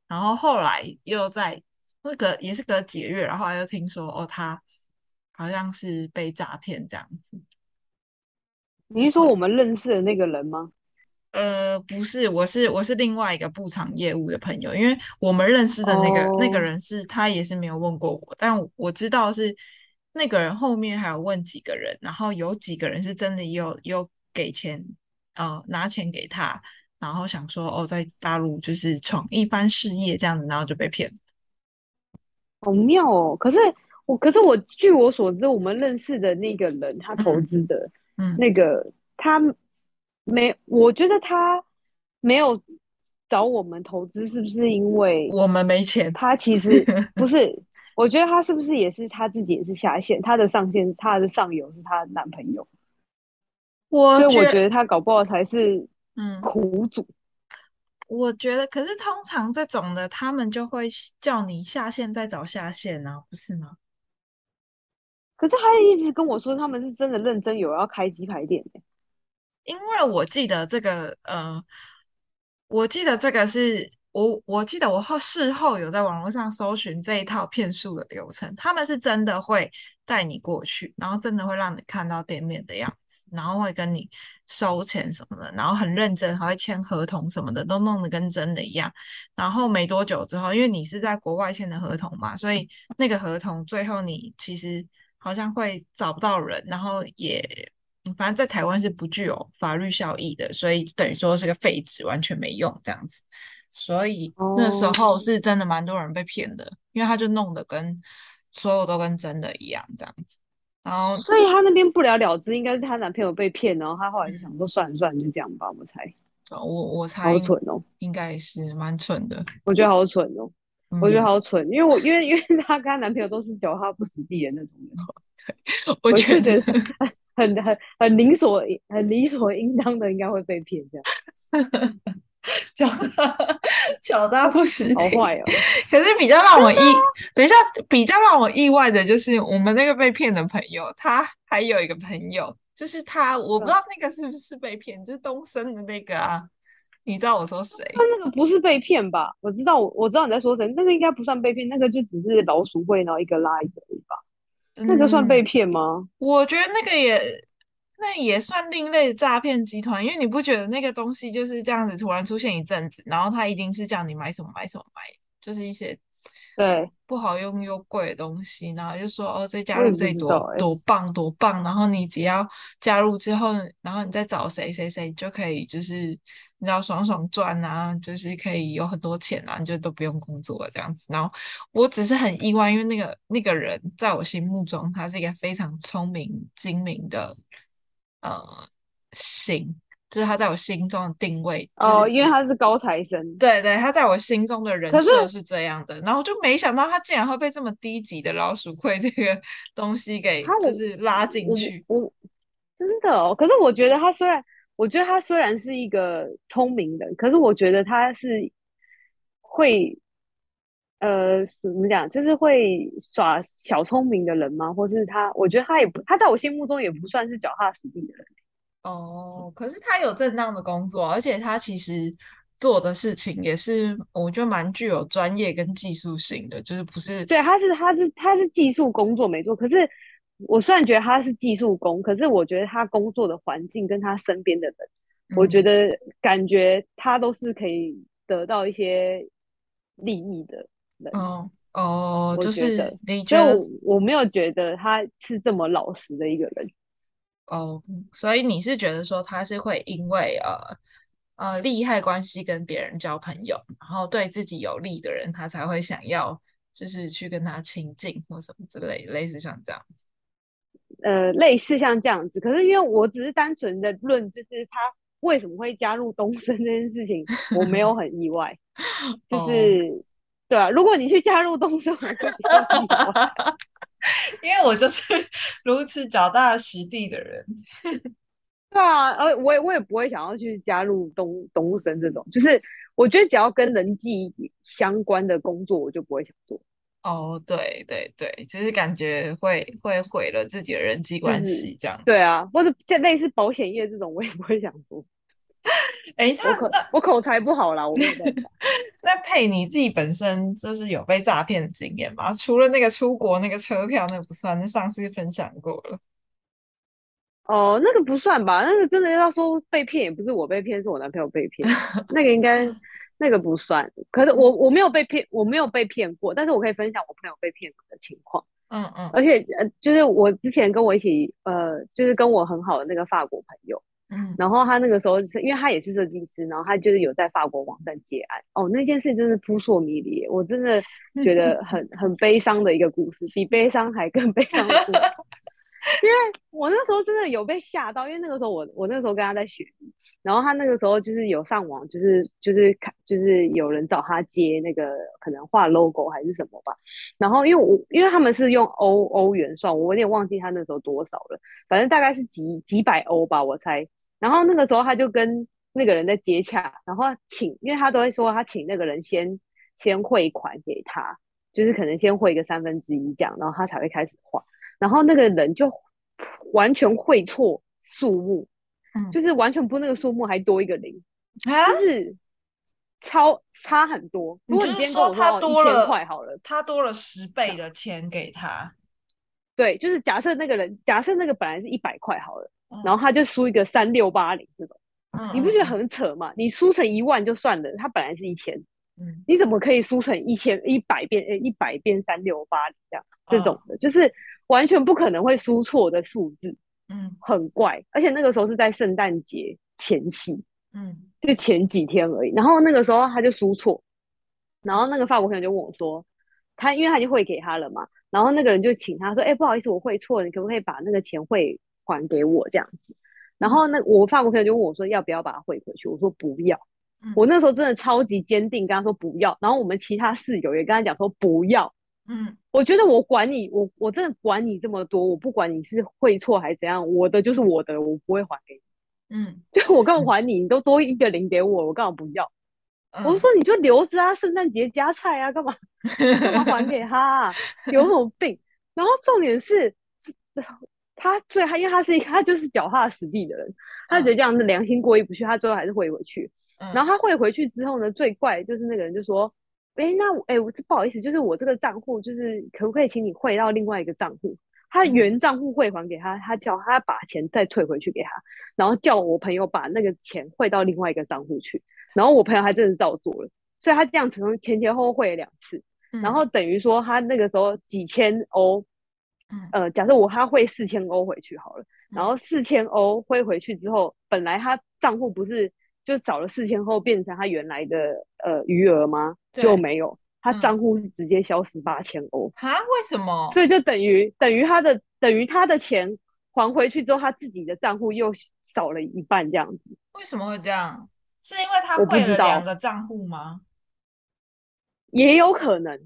然后后来又在那个也是隔几个月，然后又听说哦，他好像是被诈骗这样子。你是说我们认识的那个人吗？呃，不是，我是我是另外一个布厂业务的朋友，因为我们认识的那个、oh. 那个人是他也是没有问过我，但我知道是。那个人后面还有问几个人，然后有几个人是真的有有给钱，呃，拿钱给他，然后想说哦，在大陆就是闯一番事业这样子，然后就被骗了。好妙哦！可是我，可是我据我所知，我们认识的那个人，他投资的，嗯，那个、嗯、他没，我觉得他没有找我们投资，是不是因为我们没钱？他其实 不是。我觉得他是不是也是他自己也是下线，他的上线，他的上游是他的男朋友，我所以我觉得他搞不好才是嗯苦主。我觉得，可是通常这种的，他们就会叫你下线再找下线啊，不是吗？可是他一直跟我说，他们是真的认真有要开鸡排店的。因为我记得这个，呃，我记得这个是我，我记得我后事后有在网络上搜寻这一套骗术的流程，他们是真的会带你过去，然后真的会让你看到店面的样子，然后会跟你收钱什么的，然后很认真，还会签合同什么的，都弄得跟真的一样。然后没多久之后，因为你是在国外签的合同嘛，所以那个合同最后你其实好像会找不到人，然后也。反正在台湾是不具有法律效益的，所以等于说是个废纸，完全没用这样子。所以那时候是真的蛮多人被骗的，因为他就弄得跟所有都跟真的一样这样子。然后，所以他那边不了了之，应该是她男朋友被骗，然后她后来就想说算了算了，就这样吧，我猜。我我猜好蠢哦，应该是蛮蠢的。我觉得好蠢哦，嗯、我觉得好蠢，因为我因为因为她跟她男朋友都是脚踏不实地的那种人。对，我觉得。很很很理所很理所应当的，应该会被骗这样，脚脚大不实地，好坏哦。可是比较让我意，等一下比较让我意外的就是，我们那个被骗的朋友，他还有一个朋友，就是他，我不知道那个是不是被骗，就是东升的那个啊。你知道我说谁？他那个不是被骗吧？我知道，我我知道你在说谁，那个应该不算被骗，那个就只是老鼠会，然后一个拉一个而已吧。那个算被骗吗？我觉得那个也，那也算另类的诈骗集团，因为你不觉得那个东西就是这样子突然出现一阵子，然后他一定是叫你买什么买什么买，就是一些对不好用又贵的东西，然后就说哦，这加入这多、欸、多棒多棒，然后你只要加入之后，然后你再找谁谁谁就可以就是。你知道爽爽赚啊，就是可以有很多钱啊，你就都不用工作了这样子。然后我只是很意外，因为那个那个人在我心目中，他是一个非常聪明精明的呃心，就是他在我心中的定位。就是、哦，因为他是高材生。对对，他在我心中的人设是这样的。然后就没想到他竟然会被这么低级的老鼠会 这个东西给就是拉进去。我，我真的哦，可是我觉得他虽然。我觉得他虽然是一个聪明人，可是我觉得他是会，呃，怎么讲，就是会耍小聪明的人吗？或是他，我觉得他也不，他在我心目中也不算是脚踏实地的人。哦，可是他有正当的工作，而且他其实做的事情也是，我觉得蛮具有专业跟技术性的，就是不是？对，他是他是他是技术工作没错，可是。我虽然觉得他是技术工，可是我觉得他工作的环境跟他身边的人，嗯、我觉得感觉他都是可以得到一些利益的人。哦哦，就是你就我，我没有觉得他是这么老实的一个人。哦，所以你是觉得说他是会因为呃呃利害关系跟别人交朋友，然后对自己有利的人，他才会想要就是去跟他亲近或什么之类，类似像这样子。呃，类似像这样子，可是因为我只是单纯的论，就是他为什么会加入东森这件事情，我没有很意外，就是、oh. 对啊，如果你去加入东森，我会比较意外，因为我就是 如此脚踏实地的人，对啊，呃，我也我也不会想要去加入东东森这种，就是我觉得只要跟人际相关的工作，我就不会想做。哦，oh, 对对对，就是感觉会会毁了自己的人际关系这样、就是。对啊，或者像类似保险业这种，我也不会想做。哎，那我，我口才不好啦，我没办法。那佩你自己本身就是有被诈骗的经验吗？除了那个出国那个车票，那个不算，那上次分享过了。哦，那个不算吧？那个真的要说被骗，也不是我被骗，是我男朋友被骗。那个应该。那个不算，可是我我没有被骗，我没有被骗过，但是我可以分享我朋友被骗的情况。嗯嗯，而且呃，就是我之前跟我一起呃，就是跟我很好的那个法国朋友，嗯，然后他那个时候因为他也是设计师，然后他就是有在法国网站接案。哦，那件事真是扑朔迷离，我真的觉得 很很悲伤的一个故事，比悲伤还更悲伤的故事。因为我那时候真的有被吓到，因为那个时候我我那个时候跟他在学。然后他那个时候就是有上网，就是就是看，就是有人找他接那个可能画 logo 还是什么吧。然后因为我因为他们是用欧欧元算，我有点忘记他那时候多少了，反正大概是几几百欧吧，我猜。然后那个时候他就跟那个人在接洽，然后请，因为他都会说他请那个人先先汇款给他，就是可能先汇个三分之一这样，然后他才会开始画。然后那个人就完全汇错数目，嗯，就是完全不那个数目还多一个零，啊，就是超差很多。如果你今天跟我说他多了一千块好了，他多了十倍的钱给他。对，就是假设那个人，假设那个本来是一百块好了，嗯，然后他就输一个三六八零这种。嗯、你不觉得很扯吗？你输成一万就算了，他本来是一千，嗯，你怎么可以输成一千一百变？诶，一百变三六八零这样，这种的，就是完全不可能会输错的数字，嗯，很怪。而且那个时候是在圣诞节前期，嗯，就前几天而已。然后那个时候他就输错，然后那个法国朋友就问我说，他因为他已经汇给他了嘛，然后那个人就请他说，哎，不好意思，我汇错了，你可不可以把那个钱汇还给我这样子？然后那我法国朋友就问我说，要不要把它汇回去？我说不要。嗯、我那时候真的超级坚定，跟他说不要。然后我们其他室友也跟他讲说不要。嗯，我觉得我管你，我我真的管你这么多，我不管你是汇错还是怎样，我的就是我的，我不会还给你。嗯，就我干嘛还你？你都多一个零给我，我干嘛不要？嗯、我说你就留着啊，圣诞节加菜啊，干嘛 干嘛还给他、啊？有什么病？然后重点是。他最他因为他是他就是脚踏实地的人，他觉得这样子良心过意不去，他最后还是汇回去。嗯、然后他汇回去之后呢，最怪就是那个人就说：“哎、欸，那哎，我、欸、不好意思，就是我这个账户就是可不可以请你汇到另外一个账户？他原账户汇还给他，他叫他把钱再退回去给他，然后叫我朋友把那个钱汇到另外一个账户去。然后我朋友还真的照做了，所以他这样从前前后后汇了两次，嗯、然后等于说他那个时候几千欧。”呃，假设我他汇四千欧回去好了，然后四千欧汇回去之后，本来他账户不是就少了四千后变成他原来的呃余额吗？就没有，他账户是直接消失八千欧。啊？为什么？所以就等于等于他的等于他的钱还回去之后，他自己的账户又少了一半这样子。为什么会这样？是因为他汇了两个账户吗？也有可能，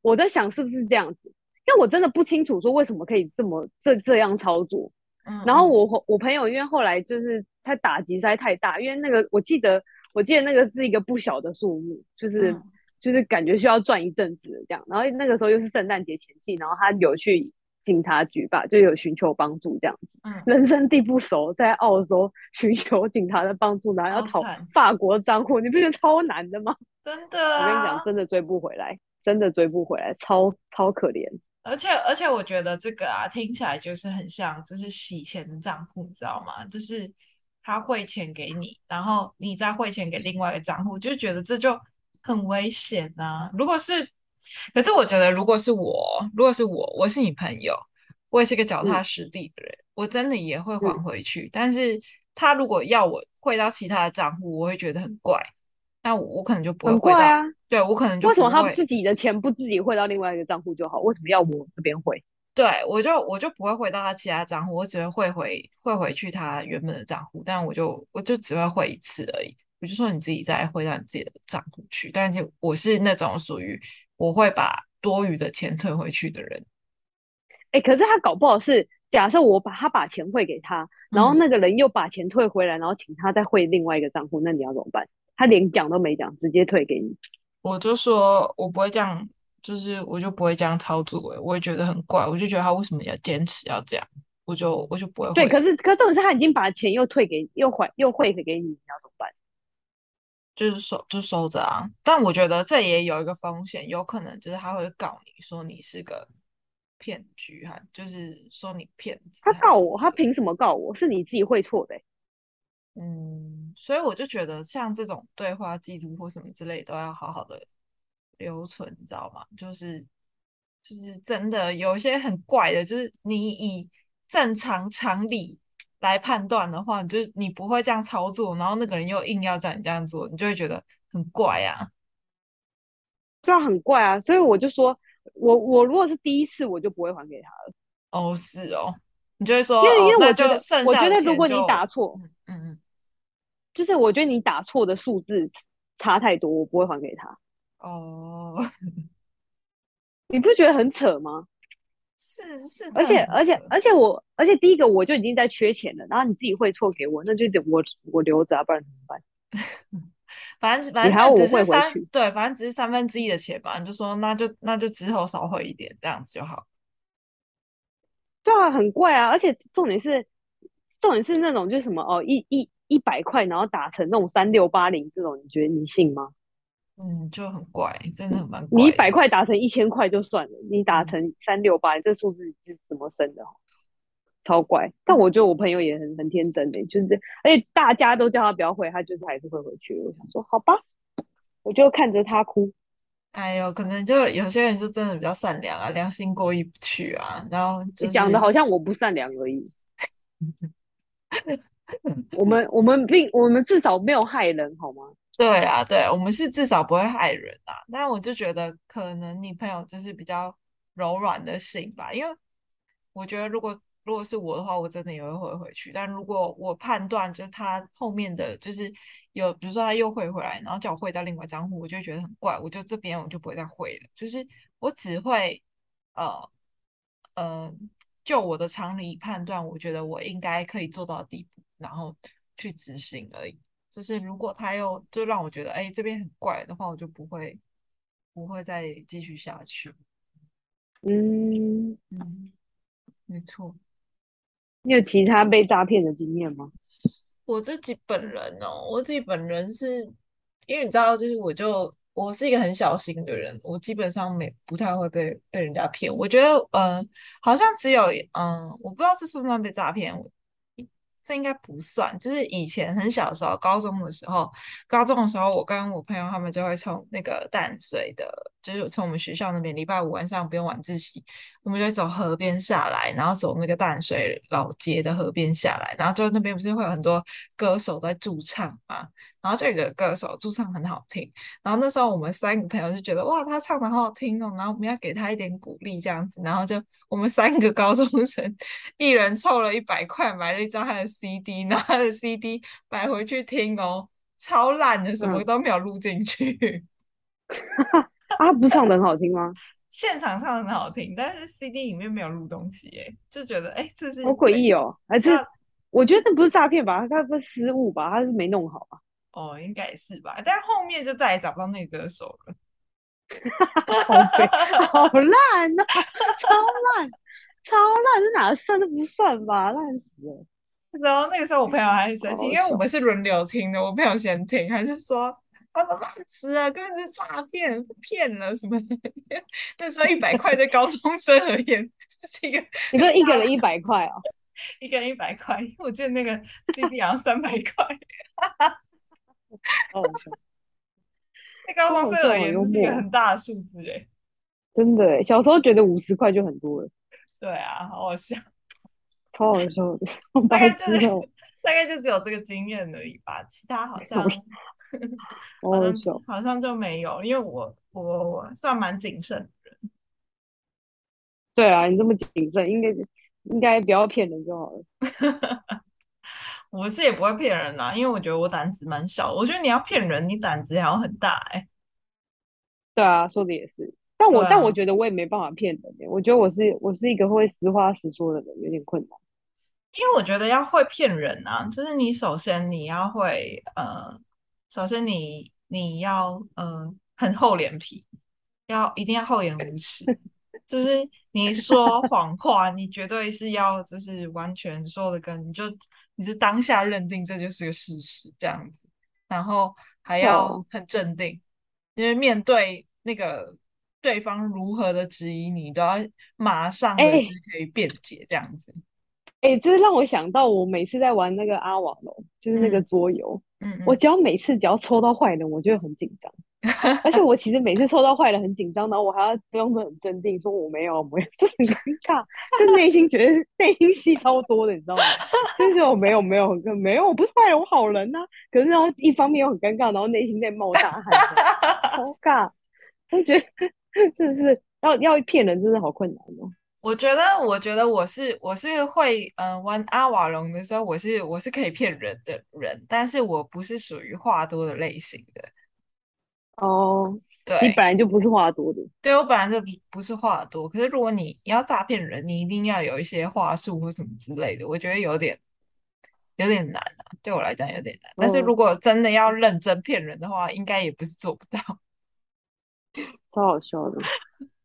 我在想是不是这样子。因为我真的不清楚说为什么可以这么这这样操作，嗯，然后我我朋友因为后来就是他打击实在太大，因为那个我记得我记得那个是一个不小的数目，就是、嗯、就是感觉需要赚一阵子这样，然后那个时候又是圣诞节前夕，然后他有去警察局吧，就有寻求帮助这样子，嗯，人生地不熟，在澳洲寻求警察的帮助，然后要讨法国账户，你不觉得超难的吗？真的、啊，我跟你讲，真的追不回来，真的追不回来，超超可怜。而且而且，我觉得这个啊，听起来就是很像，就是洗钱的账户，你知道吗？就是他汇钱给你，然后你再汇钱给另外一个账户，就觉得这就很危险啊。如果是，可是我觉得，如果是我，如果是我，我是你朋友，我也是个脚踏实地的人，嗯、我真的也会还回去。嗯、但是他如果要我汇到其他的账户，我会觉得很怪。那我，我可能就不会汇到，啊、对我可能就。为什么他自己的钱不自己汇到另外一个账户就好？为什么要我这边汇？对我就我就不会汇到他其他账户，我只会汇回汇回去他原本的账户，但我就我就只会汇一次而已。我就说你自己再汇到你自己的账户去。但是我是那种属于我会把多余的钱退回去的人。哎、欸，可是他搞不好是假设我把他把钱汇给他，然后那个人又把钱退回来，然后请他再汇另外一个账户，那你要怎么办？他连讲都没讲，直接退给你。我就说，我不会这样，就是我就不会这样操作。我也觉得很怪，我就觉得他为什么要坚持要这样，我就我就不会。对，可是可是，重点是他已经把钱又退给，又还又汇给你，你要怎么办？就是收就收着啊。但我觉得这也有一个风险，有可能就是他会告你说你是个骗局哈，就是说你骗子。他告我，他凭什么告我？是你自己会错的欸。嗯，所以我就觉得像这种对话记录或什么之类，都要好好的留存，你知道吗？就是就是真的有一些很怪的，就是你以正常常理来判断的话，你就你不会这样操作，然后那个人又硬要叫你这样做，你就会觉得很怪啊，这样很怪啊。所以我就说，我我如果是第一次，我就不会还给他了。哦，是哦，你就会说，因为因为我觉得，哦、我觉得如果你打错，嗯嗯。嗯就是我觉得你打错的数字差太多，我不会还给他。哦，你不觉得很扯吗？是是，而且而且而且我而且第一个我就已经在缺钱了，然后你自己汇错给我，那就得我我留着啊，不然怎么办？反正反正只是三对，反正只是三分之一的钱吧，你就说那就那就之后少汇一点，这样子就好。对啊，很贵啊，而且重点是重点是那种就是什么哦，一一一百块，然后打成那种三六八零这种，你觉得你信吗？嗯，就很怪，真的很蛮怪。你一百块打成一千块就算了，你打成三六八，这数字是怎么生的？超怪。但我觉得我朋友也很很天真的，就是而且大家都叫他不要回，他就是还是会回去。我想说，好吧，我就看着他哭。哎呦，可能就有些人就真的比较善良啊，良心过意不去啊。然后、就是、你讲的好像我不善良而已。我们我们并我们至少没有害人，好吗？对啊，对，我们是至少不会害人啊。但我就觉得，可能你朋友就是比较柔软的心吧。因为我觉得，如果如果是我的话，我真的也会汇回去。但如果我判断就是他后面的就是有，比如说他又汇回来，然后叫我汇到另外账户，我就觉得很怪。我就这边我就不会再汇了。就是我只会呃呃，就我的常理判断，我觉得我应该可以做到的地步，然后去执行而已。就是如果他又就让我觉得哎、欸、这边很怪的话，我就不会不会再继续下去。嗯嗯，没错。你有其他被诈骗的经验吗？我自己本人哦，我自己本人是因为你知道，就是我就我是一个很小心的人，我基本上没不太会被被人家骗。我觉得嗯、呃，好像只有嗯，我不知道这算不算被诈骗。这应该不算，就是以前很小的时候，高中的时候，高中的时候，我跟我朋友他们就会从那个淡水的，就是从我们学校那边，礼拜五晚上不用晚自习，我们就会走河边下来，然后走那个淡水老街的河边下来，然后就那边不是会有很多歌手在驻唱嘛，然后这个歌手驻唱很好听，然后那时候我们三个朋友就觉得哇，他唱的好好听哦，然后我们要给他一点鼓励这样子，然后就我们三个高中生 一人凑了一百块买了一张他的。CD，然后他的 CD 买回去听哦，超烂的，什么都没有录进去。嗯、啊，不唱的很好听吗？现场唱的很好听，但是 CD 里面没有录东西，哎，就觉得哎，这是好诡异哦。还是我觉得那不是诈骗吧？他不是失误吧？他是没弄好啊。哦，应该也是吧。但后面就再也找不到那个歌手了。好烂啊！超烂，超烂，这哪算都不算吧？烂死了。然后那个时候我朋友还很生气，因为我们是轮流听的，我朋友先听，还是说他说烂词啊，根本就是诈骗，骗了什么的？那时候一百块对高中生而言是一个，你说一个人一百块哦，一个人一百块，因为我记得那个 CD 好像三百块，哦，对高中生而言是一个很大的数字哎，真的，小时候觉得五十块就很多了，对啊，好好笑。超好笑的，大概就是 大概就只有这个经验而已吧，其他好像好像 好像就没有，因为我我我算蛮谨慎的人。对啊，你这么谨慎，应该应该不要骗人就好了。我是也不会骗人啦，因为我觉得我胆子蛮小。我觉得你要骗人，你胆子还要很大哎、欸。对啊，说的也是。但我、啊、但我觉得我也没办法骗人、欸，我觉得我是我是一个会实话实说的人，有点困难。因为我觉得要会骗人啊，就是你首先你要会呃，首先你你要呃很厚脸皮，要一定要厚颜无耻，就是你说谎话，你绝对是要就是完全说的跟你就你就当下认定这就是个事实这样子，然后还要很镇定，因为面对那个对方如何的质疑你，都要马上的就可以辩解这样子。欸哎、欸，这是让我想到，我每次在玩那个阿瓦隆，就是那个桌游，嗯，嗯，我只要每次只要抽到坏人，我就会很紧张，而且我其实每次抽到坏人很紧张，然后我还要装作很镇定，说我没有，没有，就很尴尬，就内心觉得内心戏超多的，你知道吗？就是我没有，没有，很没有，我不是坏人，我好人呐、啊。可是然后一方面又很尴尬，然后内心在冒大汗，超尬，我觉得 真的是要要骗人，真的好困难哦。我觉得，我觉得我是我是会嗯、呃、玩阿瓦隆的时候，我是我是可以骗人的人，但是我不是属于话多的类型的。哦，对，你本来就不是话多的。对，我本来就不是话多，可是如果你要诈骗人，你一定要有一些话术或什么之类的，我觉得有点有点难啊，对我来讲有点难。但是如果真的要认真骗人的话，应该也不是做不到。超好笑的，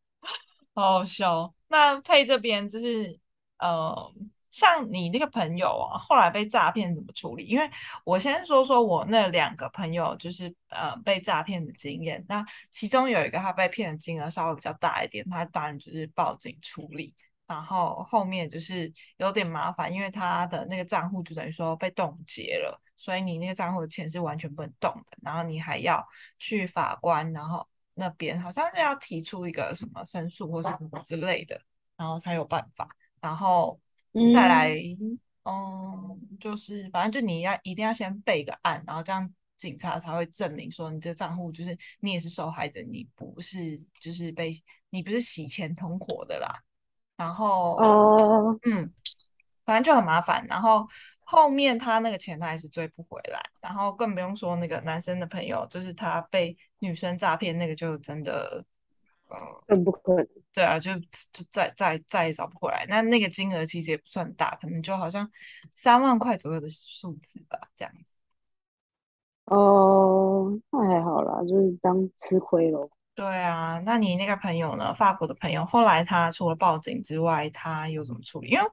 好好笑。那佩这边就是呃。像你那个朋友啊，后来被诈骗怎么处理？因为我先说说我那两个朋友，就是呃被诈骗的经验。那其中有一个他被骗的金额稍微比较大一点，他当然就是报警处理。然后后面就是有点麻烦，因为他的那个账户就等于说被冻结了，所以你那个账户的钱是完全不能动的。然后你还要去法官，然后那边好像是要提出一个什么申诉或什么之类的，然后才有办法。然后。再来，嗯，就是反正就你要一定要先备个案，然后这样警察才会证明说你这账户就是你也是受害者，你不是就是被你不是洗钱同伙的啦。然后哦，嗯，反正就很麻烦。然后后面他那个钱他还是追不回来，然后更不用说那个男生的朋友，就是他被女生诈骗那个就真的嗯。更不可能。对啊，就就再再再也找不回来。那那个金额其实也不算大，可能就好像三万块左右的数字吧，这样子。哦，那还好啦，就是当吃亏咯。对啊，那你那个朋友呢？法国的朋友，后来他除了报警之外，他又怎么处理？因为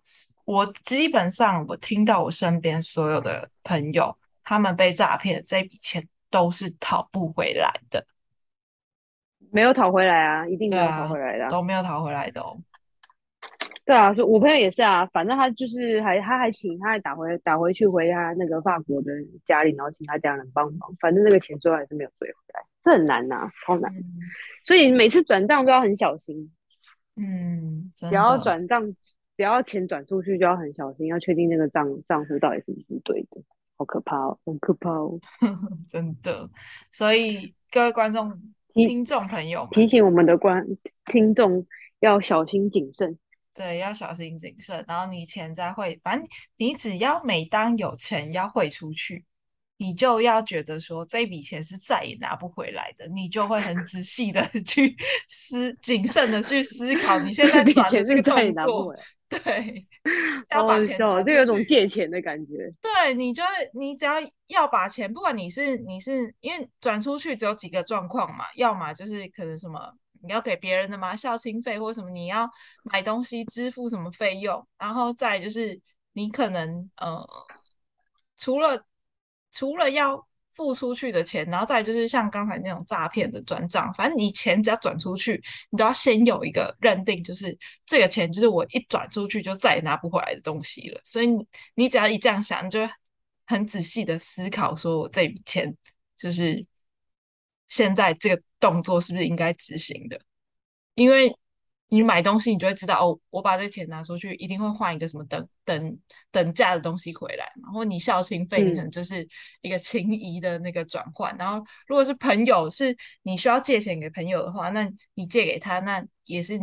我基本上我听到我身边所有的朋友，他们被诈骗，这笔钱都是讨不回来的。没有讨回来啊，一定没有讨回来的，啊，都没有讨回来的哦。对啊，所以我朋友也是啊，反正他就是还他还请他还打回打回去回他那个法国的家里，然后请他家人帮忙，反正那个钱最后还是没有追回来，这很难呐，啊，超难。嗯，所以每次转账都要很小心。嗯，然后转账，只要钱转出去就要很小心，要确定那个账账户到底是不是对的。好可怕哦，很可怕哦，真的。所以各位观众。听众朋友，提醒我们的观听众要小心谨慎。对，要小心谨慎。然后你钱再汇，反正你只要每当有钱要汇出去，你就要觉得说这笔钱是再也拿不回来的，你就会很仔细的 去思、谨慎的去思考你现在转的这个动作。对，要把钱转，就有种借钱的感觉。对，你就会，你只要要把钱，不管你是你是因为转出去只有几个状况嘛，要么就是可能什么你要给别人的嘛，孝心费或什么你要买东西支付什么费用，然后再就是你可能呃，除了除了要。付出去的钱，然后再就是像刚才那种诈骗的转账，反正你钱只要转出去，你都要先有一个认定，就是这个钱就是我一转出去就再也拿不回来的东西了。所以你你只要一这样想，你就很仔细的思考，说我这笔钱就是现在这个动作是不是应该执行的，因为。你买东西，你就会知道哦，我把这个钱拿出去，一定会换一个什么等等等价的东西回来嘛。然后你孝心费，你可能就是一个情谊的那个转换。嗯、然后如果是朋友，是你需要借钱给朋友的话，那你借给他，那也是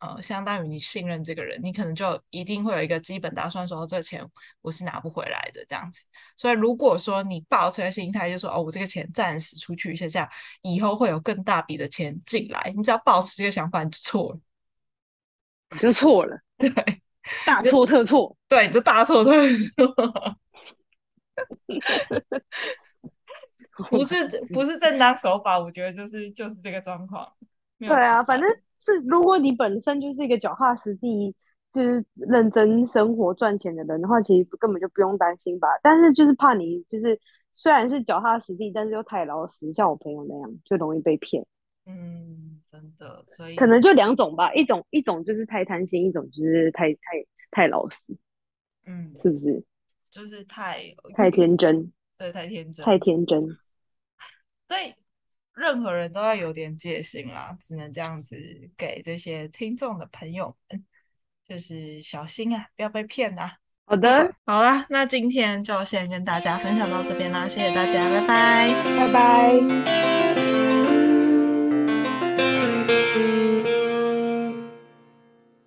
呃相当于你信任这个人，你可能就一定会有一个基本打算，说这个钱我是拿不回来的这样子。所以如果说你抱持的心态，就说哦，我这个钱暂时出去一下，下以后会有更大笔的钱进来，你只要抱持这个想法，你就错了。就错了，对，大错特错，对，就大错特错，不是不是正当手法，我觉得就是就是这个状况。对啊，反正是如果你本身就是一个脚踏实地，就是认真生活赚钱的人的话，其实根本就不用担心吧。但是就是怕你就是虽然是脚踏实地，但是又太老实，像我朋友那样，就容易被骗。嗯，真的，所以可能就两种吧，一种一种就是太贪心，一种就是太太太老实，嗯，是不是？就是太太天真，对，太天真，太天真。对，任何人都要有点戒心啦，只能这样子给这些听众的朋友们，就是小心啊，不要被骗啊。好的，好啦，那今天就先跟大家分享到这边啦，谢谢大家，拜拜，拜拜。